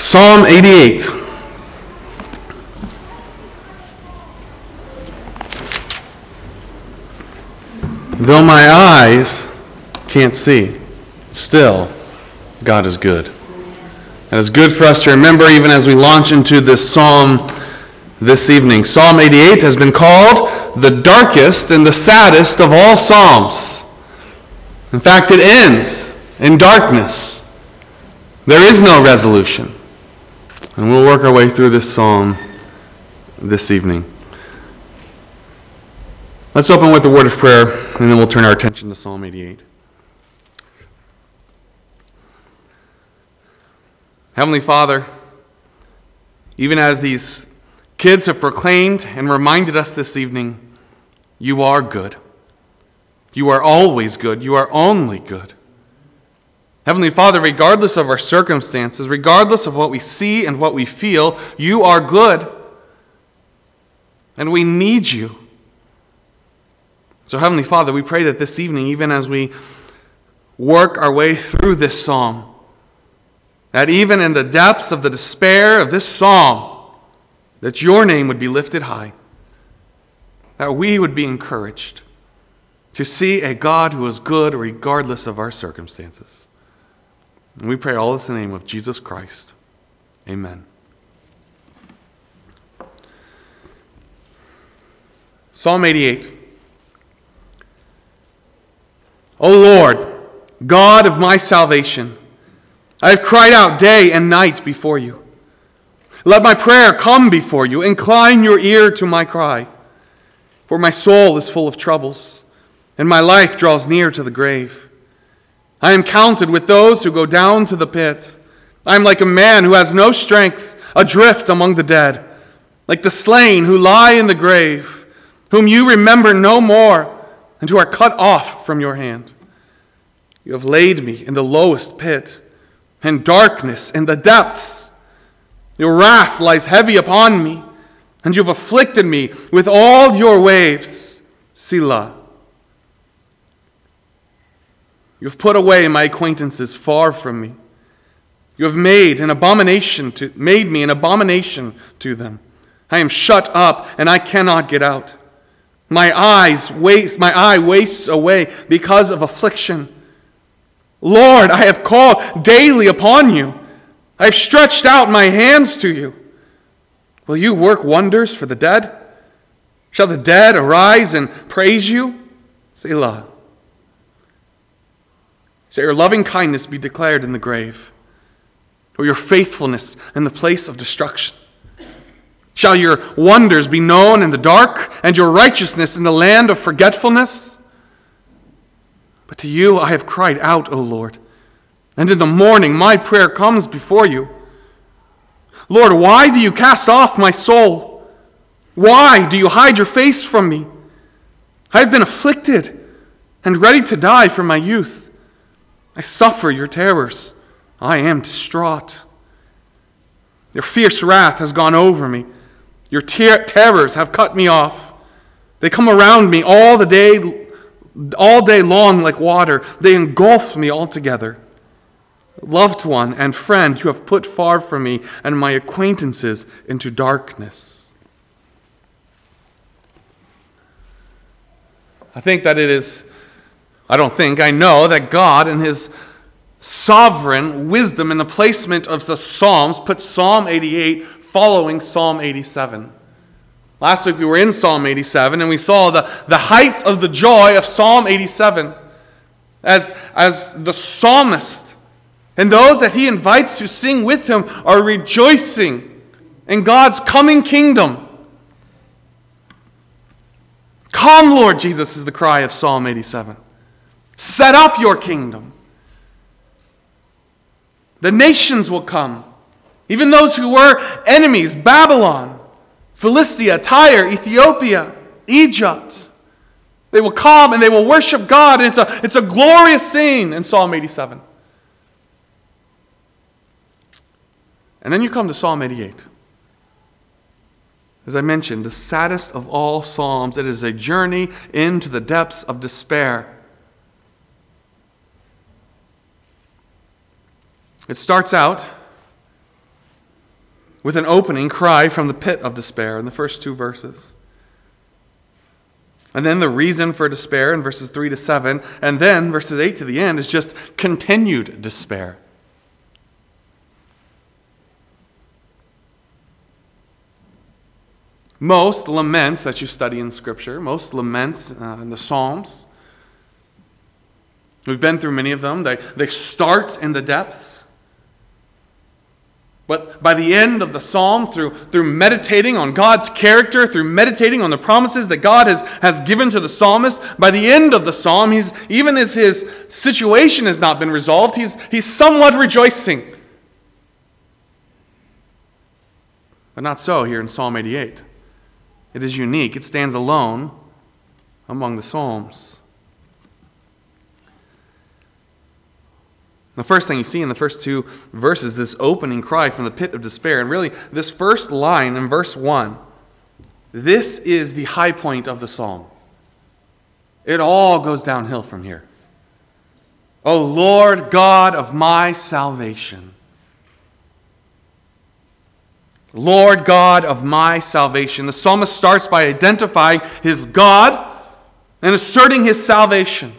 Psalm 88. Though my eyes can't see, still, God is good. And it's good for us to remember even as we launch into this psalm this evening. Psalm 88 has been called the darkest and the saddest of all psalms. In fact, it ends in darkness. There is no resolution. And we'll work our way through this psalm this evening. Let's open with a word of prayer, and then we'll turn our attention to Psalm 88. Heavenly Father, even as these kids have proclaimed and reminded us this evening, you are good. You are always good. You are only good. Heavenly Father, regardless of our circumstances, regardless of what we see and what we feel, you are good. And we need you. So, Heavenly Father, we pray that this evening, even as we work our way through this psalm, that even in the depths of the despair of this psalm, that your name would be lifted high, that we would be encouraged to see a God who is good regardless of our circumstances. And we pray all this in the name of Jesus Christ. Amen. Psalm 88. O Lord, God of my salvation, I have cried out day and night before you. Let my prayer come before you. Incline your ear to my cry. For my soul is full of troubles, and my life draws near to the grave. I am counted with those who go down to the pit. I am like a man who has no strength, adrift among the dead, like the slain who lie in the grave, whom you remember no more and who are cut off from your hand. You have laid me in the lowest pit, in darkness in the depths. Your wrath lies heavy upon me, and you have afflicted me with all your waves. Selah. You have put away my acquaintances far from me. You have made an abomination to, made me an abomination to them. I am shut up and I cannot get out. My eyes waste, my eye wastes away because of affliction. Lord, I have called daily upon you. I have stretched out my hands to you. Will you work wonders for the dead? Shall the dead arise and praise you? Selah. Shall your loving kindness be declared in the grave, or your faithfulness in the place of destruction? Shall your wonders be known in the dark, and your righteousness in the land of forgetfulness? But to you I have cried out, O Lord, and in the morning my prayer comes before you. Lord, why do you cast off my soul? Why do you hide your face from me? I have been afflicted and ready to die from my youth. I suffer your terrors. I am distraught. Your fierce wrath has gone over me. Your ter- terrors have cut me off. They come around me all the day all day long like water. They engulf me altogether. Loved one and friend, you have put far from me and my acquaintances into darkness. I think that it is, I don't think, I know that God, in His sovereign wisdom in the placement of the Psalms, put Psalm 88 following Psalm 87. Last week we were in Psalm 87 and we saw the, the heights of the joy of Psalm 87 as, as the psalmist and those that he invites to sing with him are rejoicing in God's coming kingdom. Come, Lord Jesus, is the cry of Psalm 87. Set up your kingdom. The nations will come, even those who were enemies, Babylon. Philistia, Tyre, Ethiopia, Egypt. They will come and they will worship God. And it's a, it's a glorious scene in Psalm 87. And then you come to Psalm 88. As I mentioned, the saddest of all Psalms, it is a journey into the depths of despair. It starts out with an opening cry from the pit of despair in the first two verses. And then the reason for despair in verses 3 to 7, and then verses 8 to the end is just continued despair. Most laments that you study in Scripture, most laments uh, in the Psalms, we've been through many of them. They, they start in the depths. But by the end of the psalm, through, through meditating on God's character, through meditating on the promises that God has, has given to the psalmist, by the end of the psalm, he's, even as his situation has not been resolved, he's, he's somewhat rejoicing. But not so here in Psalm 88. It is unique, it stands alone among the Psalms. The first thing you see in the first two verses, this opening cry from the pit of despair. And really, this first line in verse 1, this is the high point of the psalm. It all goes downhill from here. O Lord God of my salvation. Lord God of my salvation. The psalmist starts by identifying his God and asserting his salvation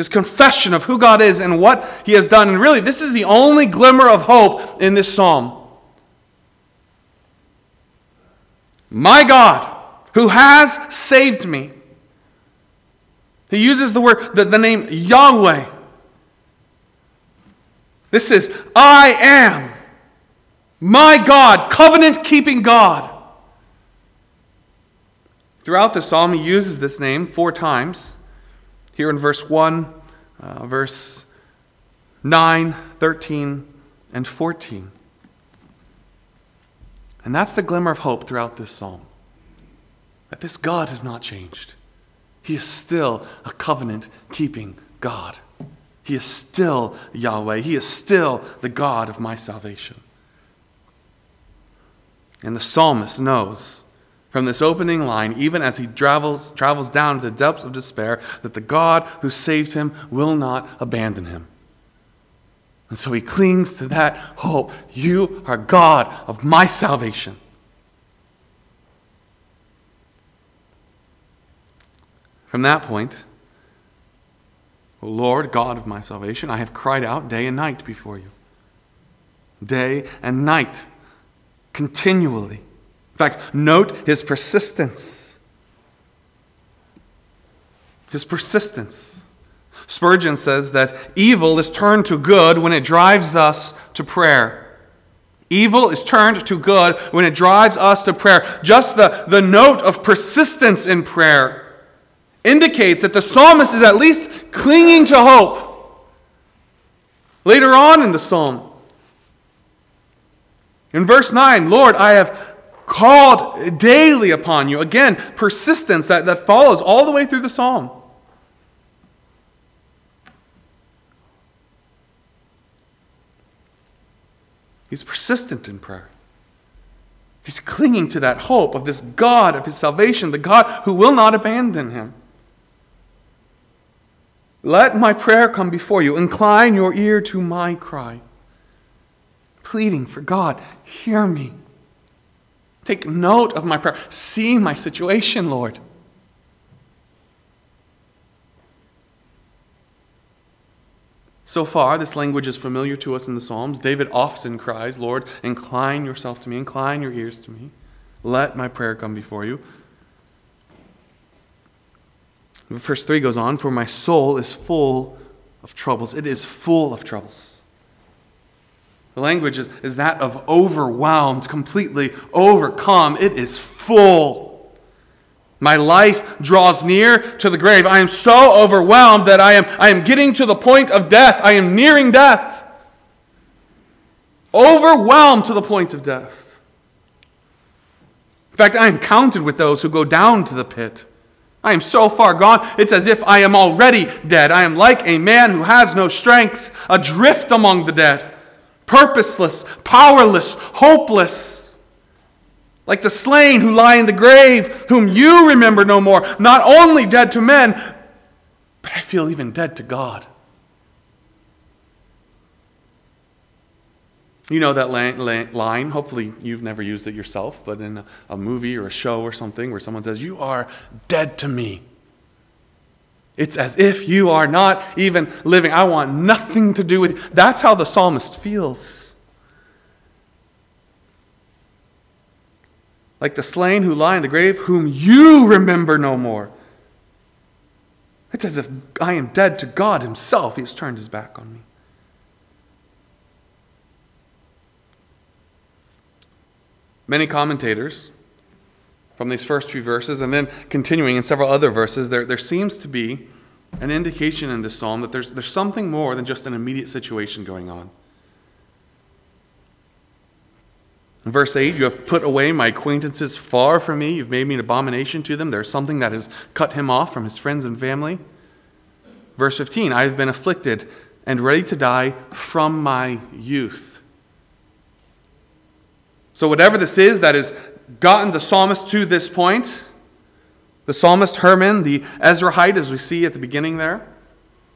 his confession of who God is and what he has done. And really, this is the only glimmer of hope in this psalm. My God, who has saved me. He uses the word, the, the name Yahweh. This is, I am my God, covenant keeping God. Throughout the psalm, he uses this name four times here in verse 1, uh, verse 9, 13, and 14. And that's the glimmer of hope throughout this psalm that this God has not changed. He is still a covenant keeping God. He is still Yahweh. He is still the God of my salvation. And the psalmist knows from this opening line, even as he travels, travels down to the depths of despair, that the God who saved him will not abandon him. And so he clings to that hope. You are God of my salvation. From that point, O Lord, God of my salvation, I have cried out day and night before you. Day and night, continually fact, note his persistence. His persistence. Spurgeon says that evil is turned to good when it drives us to prayer. Evil is turned to good when it drives us to prayer. Just the, the note of persistence in prayer indicates that the psalmist is at least clinging to hope. Later on in the psalm, in verse 9, Lord, I have called daily upon you. Again, persistence that, that follows all the way through the psalm. He's persistent in prayer. He's clinging to that hope of this God of his salvation, the God who will not abandon him. Let my prayer come before you. Incline your ear to my cry. Pleading for God, hear me. Take note of my prayer. See my situation, Lord. So far, this language is familiar to us in the Psalms. David often cries, Lord, incline yourself to me, incline your ears to me. Let my prayer come before you. Verse 3 goes on, For my soul is full of troubles. It is full of troubles. The language is, is that of overwhelmed, completely overcome. It is full. My life draws near to the grave. I am so overwhelmed that I am, I am getting to the point of death. I am nearing death. Overwhelmed to the point of death. In fact, I am counted with those who go down to the pit. I am so far gone, it's as if I am already dead. I am like a man who has no strength, adrift among the dead purposeless, powerless, hopeless. Like the slain who lie in the grave, whom you remember no more, not only dead to men, but I feel even dead to God. You know that line. Hopefully, you've never used it yourself, but in a movie or a show or something where someone says, You are dead to me. It's as if you are not even living. I want nothing to do with you. That's how the psalmist feels. Like the slain who lie in the grave, whom you remember no more. It's as if I am dead to God Himself. He has turned His back on me. Many commentators from these first few verses, and then continuing in several other verses, there, there seems to be an indication in this psalm that there's, there's something more than just an immediate situation going on. In verse 8, you have put away my acquaintances far from me. You've made me an abomination to them. There's something that has cut him off from his friends and family. Verse 15, I have been afflicted and ready to die from my youth. So, whatever this is that has gotten the psalmist to this point, the psalmist Heman, the Ezrahite, as we see at the beginning there,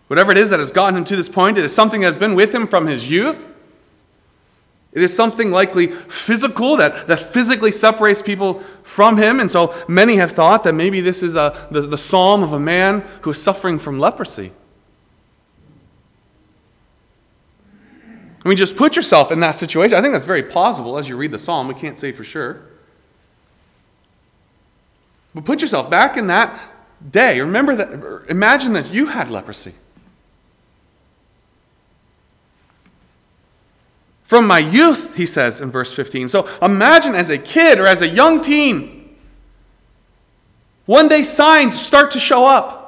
whatever it is that has gotten him to this point, it is something that has been with him from his youth. It is something likely physical that, that physically separates people from him. And so many have thought that maybe this is a, the, the psalm of a man who is suffering from leprosy. I mean, just put yourself in that situation. I think that's very plausible as you read the psalm. We can't say for sure. But put yourself back in that day. Remember that, imagine that you had leprosy. From my youth, he says in verse 15. So imagine as a kid or as a young teen, one day signs start to show up.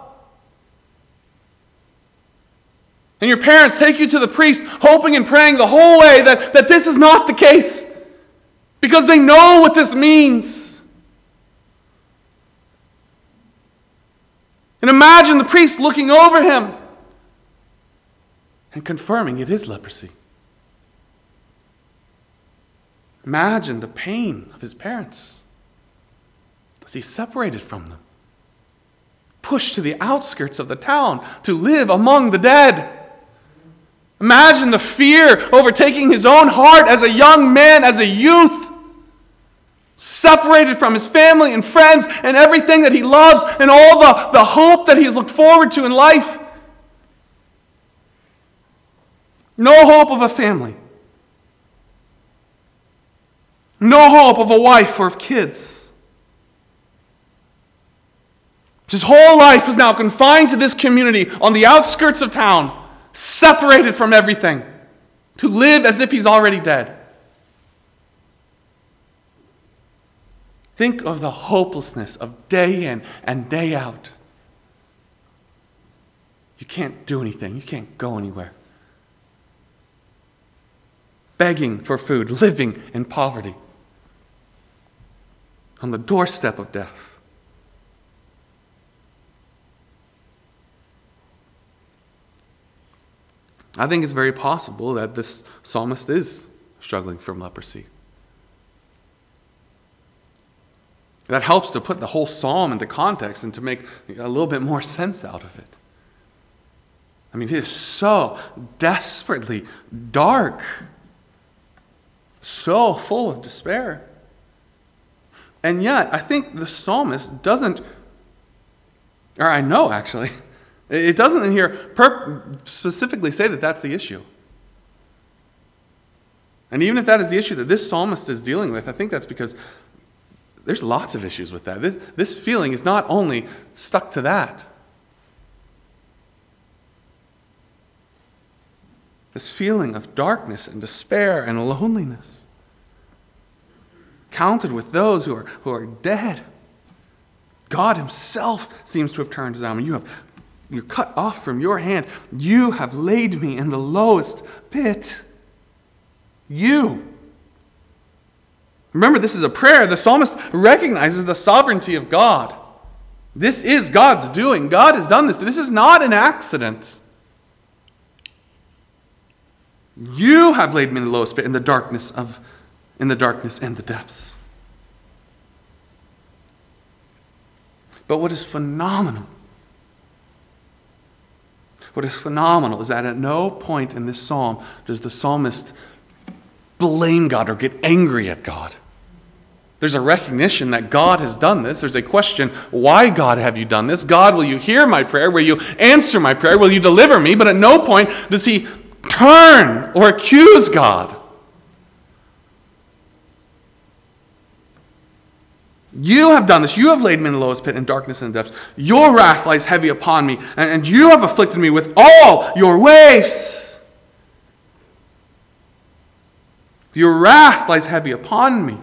And your parents take you to the priest, hoping and praying the whole way that, that this is not the case. Because they know what this means. And imagine the priest looking over him and confirming it is leprosy. Imagine the pain of his parents as he separated from them, pushed to the outskirts of the town to live among the dead. Imagine the fear overtaking his own heart as a young man, as a youth, separated from his family and friends and everything that he loves and all the, the hope that he's looked forward to in life. No hope of a family. No hope of a wife or of kids. His whole life is now confined to this community on the outskirts of town, separated from everything, to live as if he's already dead. Think of the hopelessness of day in and day out. You can't do anything, you can't go anywhere. Begging for food, living in poverty on the doorstep of death. I think it's very possible that this psalmist is struggling from leprosy. That helps to put the whole psalm into context and to make a little bit more sense out of it. I mean, it is so desperately dark, so full of despair. And yet, I think the psalmist doesn't, or I know actually, it doesn't in here specifically say that that's the issue. And even if that is the issue that this psalmist is dealing with, I think that's because there's lots of issues with that. This, this feeling is not only stuck to that. This feeling of darkness and despair and loneliness counted with those who are, who are dead. God Himself seems to have turned arm. You have you're cut off from your hand. You have laid me in the lowest pit. You. Remember, this is a prayer. The psalmist recognizes the sovereignty of God. This is God's doing. God has done this. This is not an accident. You have laid me in the lowest pit in the darkness of in the darkness and the depths. But what is phenomenal, what is phenomenal is that at no point in this psalm does the psalmist blame God or get angry at God. There's a recognition that God has done this. There's a question, why, God, have you done this? God, will you hear my prayer? Will you answer my prayer? Will you deliver me? But at no point does he turn or accuse God. You have done this. You have laid me in the lowest pit in darkness and depths. Your wrath lies heavy upon me, and, and you have afflicted me with all your waves. Your wrath lies heavy upon me.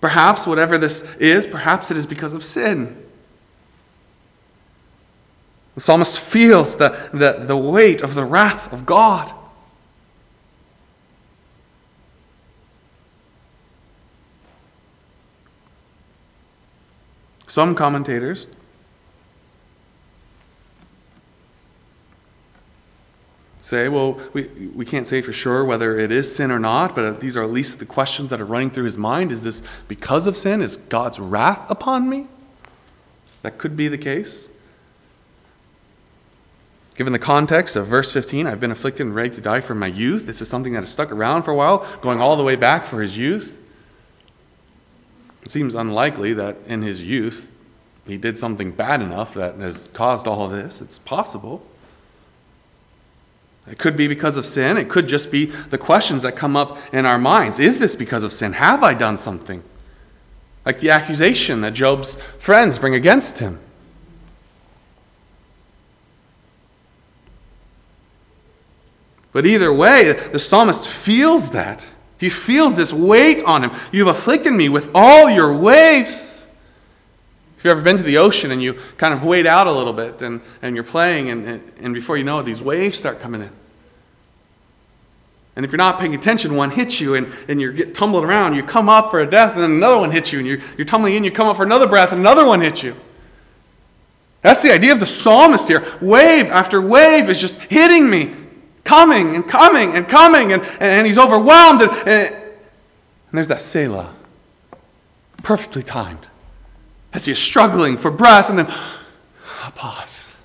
Perhaps, whatever this is, perhaps it is because of sin. The psalmist feels the, the, the weight of the wrath of God. Some commentators say, well, we, we can't say for sure whether it is sin or not, but these are at least the questions that are running through his mind. Is this because of sin? Is God's wrath upon me? That could be the case. Given the context of verse 15, I've been afflicted and ready to die from my youth. This is something that has stuck around for a while, going all the way back for his youth. It seems unlikely that in his youth he did something bad enough that has caused all this. It's possible. It could be because of sin. It could just be the questions that come up in our minds. Is this because of sin? Have I done something? Like the accusation that Job's friends bring against him. But either way, the psalmist feels that. He feels this weight on him. You've afflicted me with all your waves. If you've ever been to the ocean and you kind of wade out a little bit and, and you're playing, and, and, before you know it, these waves start coming in. And if you're not paying attention, one hits you and, and you get tumbled around. You come up for a death, and then another one hits you, and you're, you're tumbling in. You come up for another breath, and another one hits you. That's the idea of the psalmist here. Wave after wave is just hitting me coming and coming and coming, and, and he's overwhelmed. And, and, and there's that Selah, perfectly timed, as he is struggling for breath, and then a pause.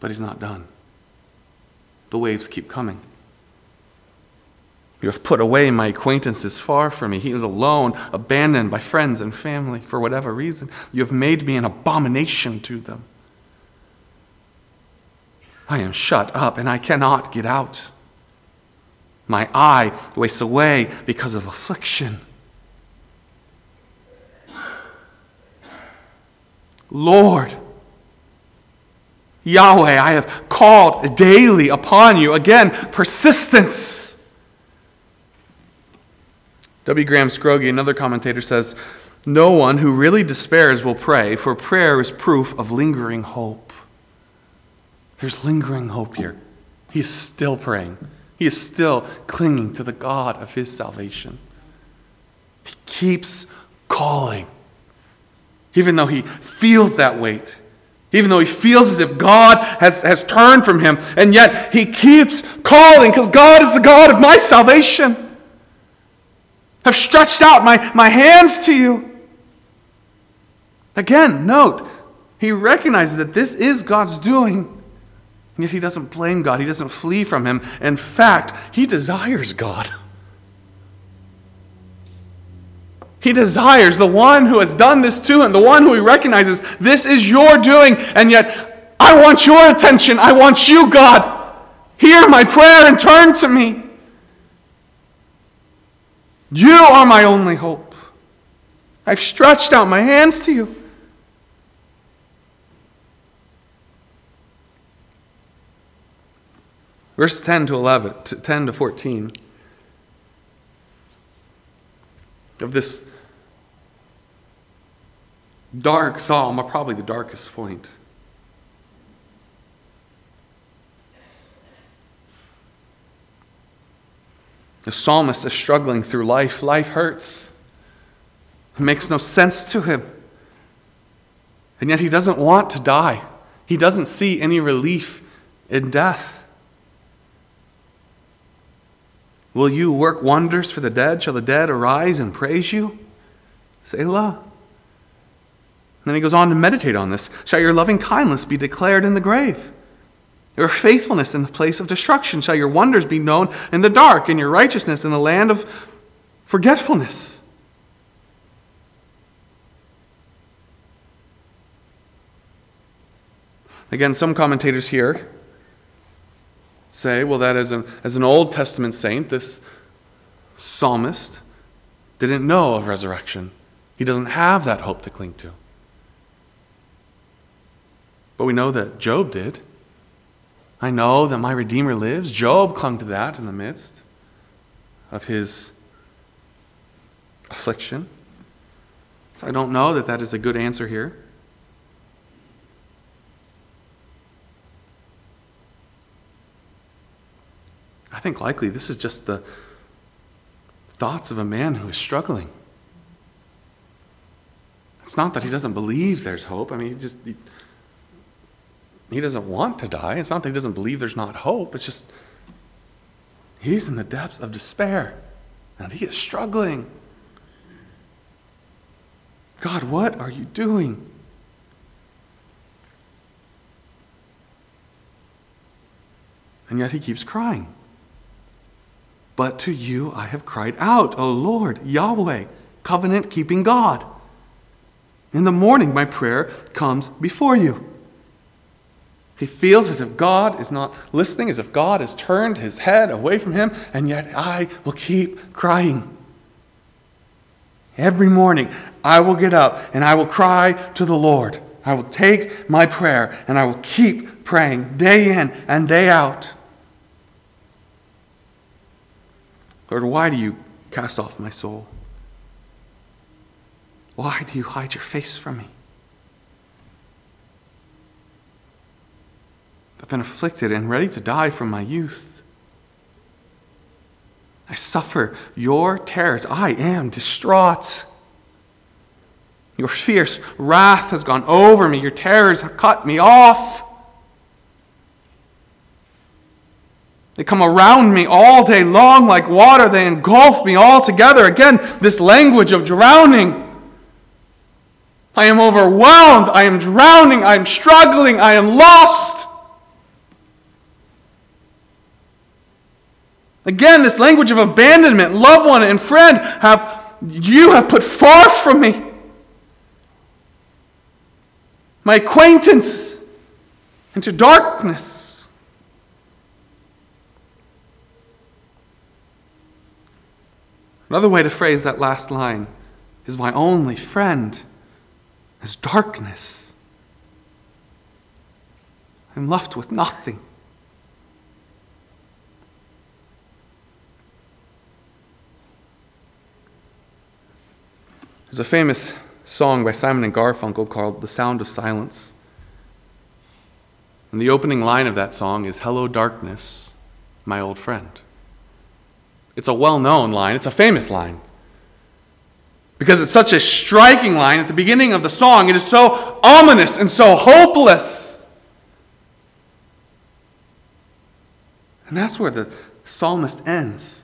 But he's not done. The waves keep coming. You have put away my acquaintances far from me. He is alone, abandoned by friends and family for whatever reason. You have made me an abomination to them. I am shut up and I cannot get out. My eye wastes away because of affliction. Lord, Yahweh, I have called daily upon you. Again, persistence. W. Graham Scroggie, another commentator, says No one who really despairs will pray, for prayer is proof of lingering hope. There's lingering hope here. He is still praying, he is still clinging to the God of his salvation. He keeps calling, even though he feels that weight. Even though he feels as if God has, has turned from him, and yet he keeps calling because God is the God of my salvation. I've stretched out my, my hands to you. Again, note, he recognizes that this is God's doing. And yet he doesn't blame God. He doesn't flee from him. In fact, he desires God. He desires the one who has done this to him, the one who he recognizes, this is your doing, and yet I want your attention. I want you, God. Hear my prayer and turn to me. You are my only hope. I've stretched out my hands to you. Verse 10 to 11, 10 to 14 of this dark psalm, uh, probably the darkest point. The psalmist is struggling through life. Life hurts. It makes no sense to him. And yet he doesn't want to die. He doesn't see any relief in death. Will you work wonders for the dead? Shall the dead arise and praise you? Selah. Then he goes on to meditate on this. Shall your loving kindness be declared in the grave? Your faithfulness in the place of destruction shall your wonders be known in the dark, and your righteousness in the land of forgetfulness. Again, some commentators here say, well, that as an, as an Old Testament saint, this psalmist didn't know of resurrection. He doesn't have that hope to cling to. But we know that Job did. I know that my Redeemer lives. Job clung to that in the midst of his affliction. So I don't know that that is a good answer here. I think likely this is just the thoughts of a man who is struggling. It's not that he doesn't believe there's hope. I mean, he just. He, he doesn't want to die. It's not that he doesn't believe there's not hope. It's just he's in the depths of despair and he is struggling. God, what are you doing? And yet he keeps crying. But to you I have cried out, O Lord, Yahweh, covenant keeping God. In the morning my prayer comes before you. He feels as if God is not listening, as if God has turned his head away from him, and yet I will keep crying. Every morning, I will get up and I will cry to the Lord. I will take my prayer and I will keep praying day in and day out. Lord, why do you cast off my soul? Why do you hide your face from me? I've been afflicted and ready to die from my youth. I suffer your terrors. I am distraught. Your fierce wrath has gone over me. Your terrors have cut me off. They come around me all day long like water. They engulf me altogether. Again, this language of drowning. I am overwhelmed. I am drowning. I am struggling. I am lost. Again, this language of abandonment, loved one and friend, have you have put far from me. My acquaintance into darkness. Another way to phrase that last line is my only friend is darkness. I'm left with nothing. There's a famous song by Simon and Garfunkel called The Sound of Silence. And the opening line of that song is Hello, darkness, my old friend. It's a well known line, it's a famous line. Because it's such a striking line at the beginning of the song. It is so ominous and so hopeless. And that's where the psalmist ends.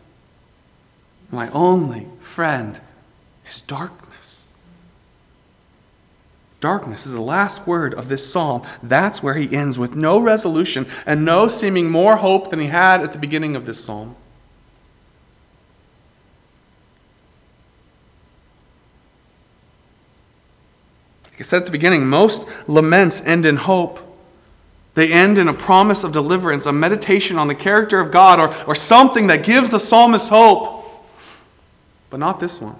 My only friend is darkness. Darkness is the last word of this psalm. That's where he ends with no resolution and no seeming more hope than he had at the beginning of this psalm. I said at the beginning, most laments end in hope. They end in a promise of deliverance, a meditation on the character of God, or, or something that gives the psalmist hope. But not this one.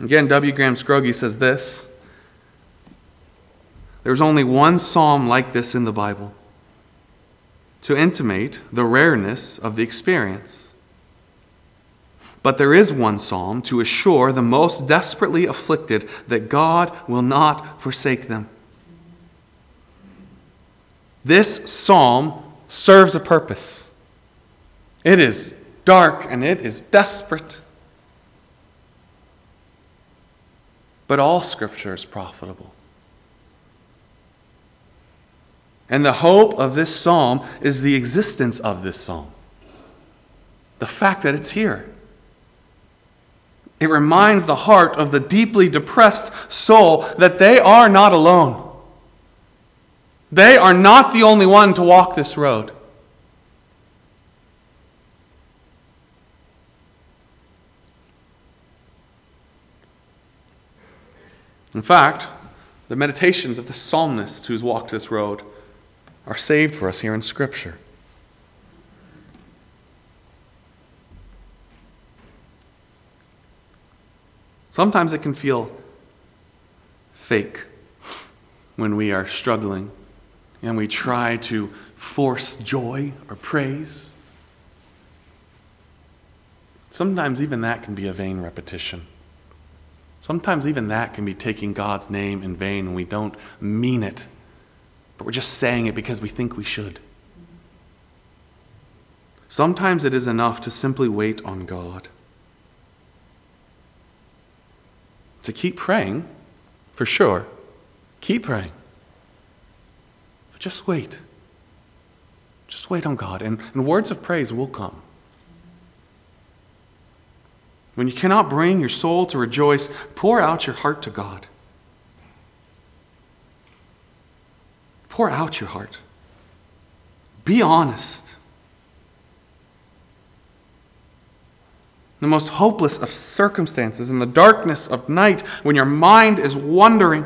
Again, W. Graham Scroggie says this There's only one psalm like this in the Bible to intimate the rareness of the experience. But there is one psalm to assure the most desperately afflicted that God will not forsake them. This psalm serves a purpose. It is dark and it is desperate. But all Scripture is profitable. And the hope of this psalm is the existence of this psalm. The fact that it's here. It reminds the heart of the deeply depressed soul that they are not alone. They are not the only one to walk this road. In fact, the meditations of the psalmist who's walked this road are saved for us here in Scripture. Sometimes it can feel fake when we are struggling and we try to force joy or praise. Sometimes even that can be a vain repetition. Sometimes even that can be taking God's name in vain and we don't mean it, but we're just saying it because we think we should. Sometimes it is enough to simply wait on God. To keep praying, for sure. Keep praying. But just wait. Just wait on God, and, and words of praise will come. When you cannot bring your soul to rejoice, pour out your heart to God. Pour out your heart. Be honest. The most hopeless of circumstances, in the darkness of night, when your mind is wandering,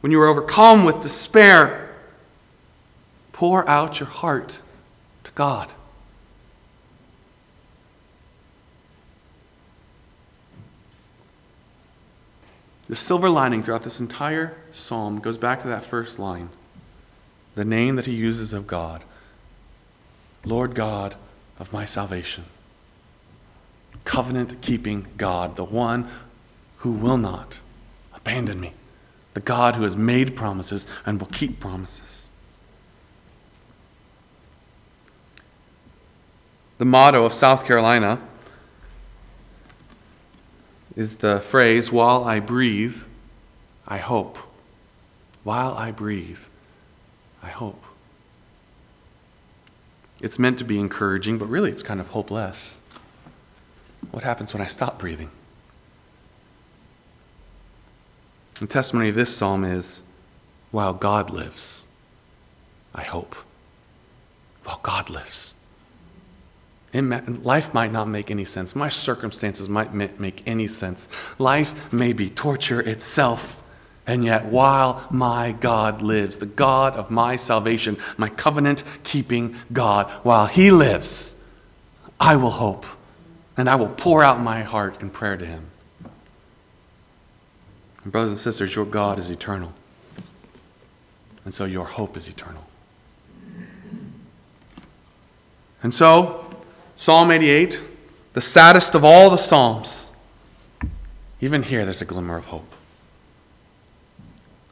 when you are overcome with despair, pour out your heart to God. The silver lining throughout this entire psalm goes back to that first line the name that he uses of God Lord God of my salvation covenant keeping God, the one who will not abandon me, the God who has made promises and will keep promises. The motto of South Carolina is the phrase, While I breathe, I hope. While I breathe, I hope. It's meant to be encouraging, but really it's kind of hopeless. What happens when I stop breathing? The testimony of this psalm is while God lives, I hope. While God lives. life might not make any sense. My circumstances might make any sense. Life may be torture itself. And yet, while my God lives, the God of my salvation, my covenant keeping God, while He lives, I will hope and I will pour out my heart in prayer to Him. And brothers and sisters, your God is eternal. And so your hope is eternal. And so, Psalm 88, the saddest of all the Psalms, even here there's a glimmer of hope.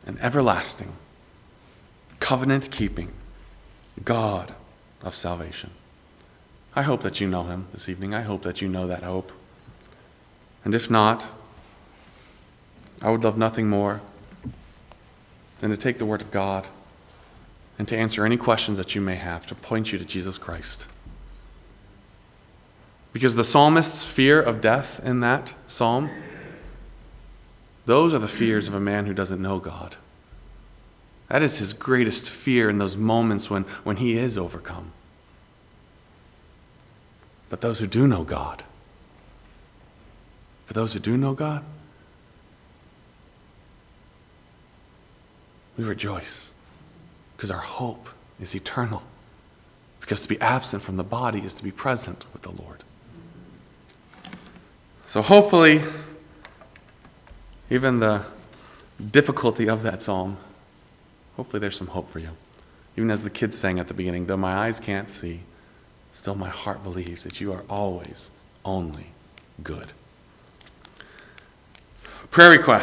An everlasting, covenant keeping God of salvation. I hope that you know him this evening. I hope that you know that hope. And if not, I would love nothing more than to take the Word of God and to answer any questions that you may have, to point you to Jesus Christ. Because the psalmist's fear of death in that psalm, those are the fears of a man who doesn't know God. That is his greatest fear in those moments when, when he is overcome but those who do know God. For those who do know God, we rejoice because our hope is eternal. Because to be absent from the body is to be present with the Lord. So hopefully, even the difficulty of that psalm, hopefully there's some hope for you. Even as the kids sang at the beginning, though my eyes can't see, Still, my heart believes that you are always only good. Prayer request.